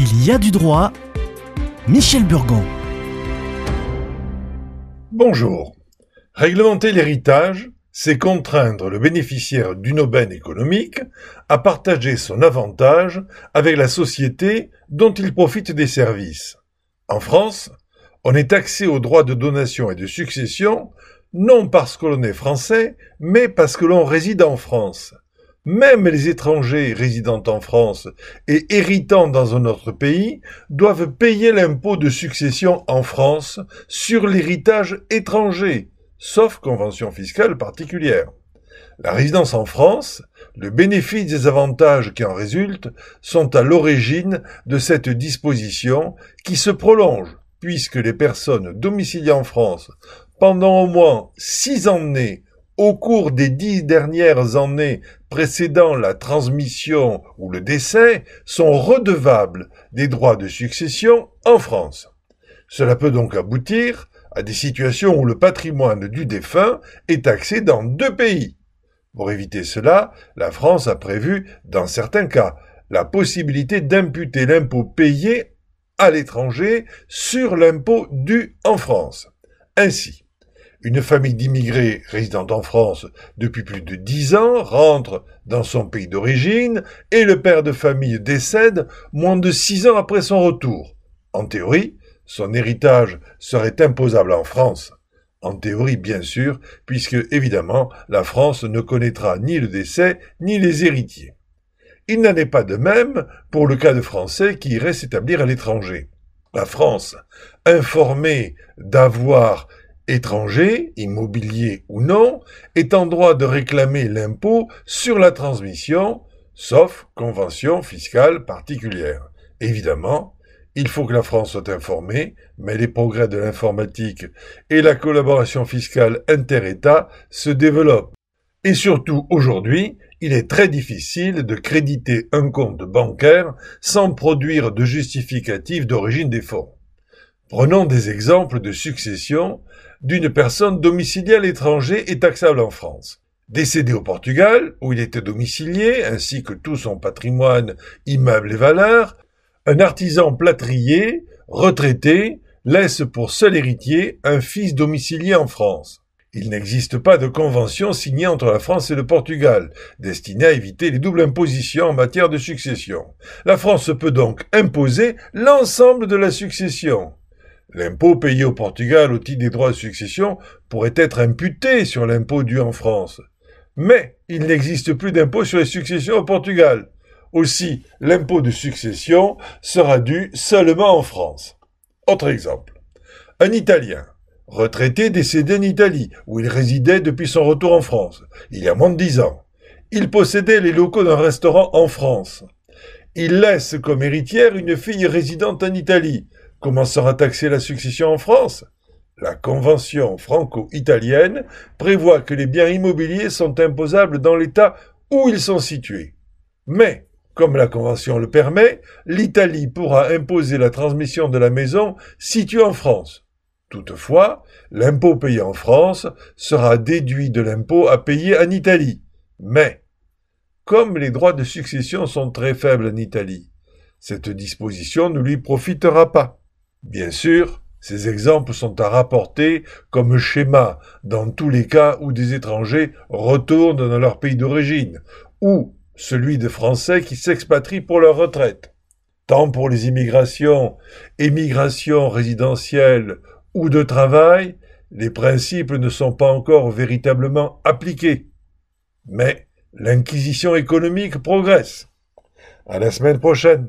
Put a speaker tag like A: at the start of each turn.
A: Il y a du droit. Michel Burgon.
B: Bonjour. Réglementer l'héritage, c'est contraindre le bénéficiaire d'une aubaine économique à partager son avantage avec la société dont il profite des services. En France, on est taxé aux droits de donation et de succession non parce que l'on est français, mais parce que l'on réside en France. Même les étrangers résidant en France et héritant dans un autre pays doivent payer l'impôt de succession en France sur l'héritage étranger, sauf convention fiscale particulière. La résidence en France, le bénéfice des avantages qui en résultent sont à l'origine de cette disposition qui se prolonge puisque les personnes domiciliées en France pendant au moins six années au cours des dix dernières années précédant la transmission ou le décès sont redevables des droits de succession en France. Cela peut donc aboutir à des situations où le patrimoine du défunt est taxé dans deux pays. Pour éviter cela, la France a prévu, dans certains cas, la possibilité d'imputer l'impôt payé à l'étranger sur l'impôt dû en France. Ainsi, une famille d'immigrés résidant en France depuis plus de dix ans rentre dans son pays d'origine et le père de famille décède moins de six ans après son retour. En théorie, son héritage serait imposable en France. En théorie, bien sûr, puisque, évidemment, la France ne connaîtra ni le décès, ni les héritiers. Il n'en est pas de même pour le cas de Français qui iraient s'établir à l'étranger. La France, informée d'avoir étranger, immobilier ou non, est en droit de réclamer l'impôt sur la transmission, sauf convention fiscale particulière. Évidemment, il faut que la France soit informée, mais les progrès de l'informatique et la collaboration fiscale inter-État se développent. Et surtout, aujourd'hui, il est très difficile de créditer un compte bancaire sans produire de justificatif d'origine des fonds. Prenons des exemples de succession d'une personne domiciliée à l'étranger et taxable en France. Décédé au Portugal, où il était domicilié, ainsi que tout son patrimoine, immeuble et valeurs, un artisan plâtrier, retraité, laisse pour seul héritier un fils domicilié en France. Il n'existe pas de convention signée entre la France et le Portugal, destinée à éviter les doubles impositions en matière de succession. La France peut donc imposer l'ensemble de la succession. L'impôt payé au Portugal au titre des droits de succession pourrait être imputé sur l'impôt dû en France. Mais il n'existe plus d'impôt sur les successions au Portugal. Aussi, l'impôt de succession sera dû seulement en France. Autre exemple. Un Italien, retraité décédé en Italie, où il résidait depuis son retour en France, il y a moins de dix ans. Il possédait les locaux d'un restaurant en France. Il laisse comme héritière une fille résidente en Italie, Comment sera taxée la succession en France? La convention franco-italienne prévoit que les biens immobiliers sont imposables dans l'État où ils sont situés. Mais, comme la convention le permet, l'Italie pourra imposer la transmission de la maison située en France. Toutefois, l'impôt payé en France sera déduit de l'impôt à payer en Italie. Mais, comme les droits de succession sont très faibles en Italie, cette disposition ne lui profitera pas. Bien sûr, ces exemples sont à rapporter comme schéma dans tous les cas où des étrangers retournent dans leur pays d'origine, ou celui de Français qui s'expatrient pour leur retraite. Tant pour les immigrations, émigrations résidentielles ou de travail, les principes ne sont pas encore véritablement appliqués. Mais l'inquisition économique progresse. À la semaine prochaine.